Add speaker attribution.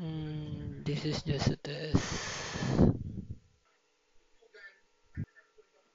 Speaker 1: Mm, this is just a test.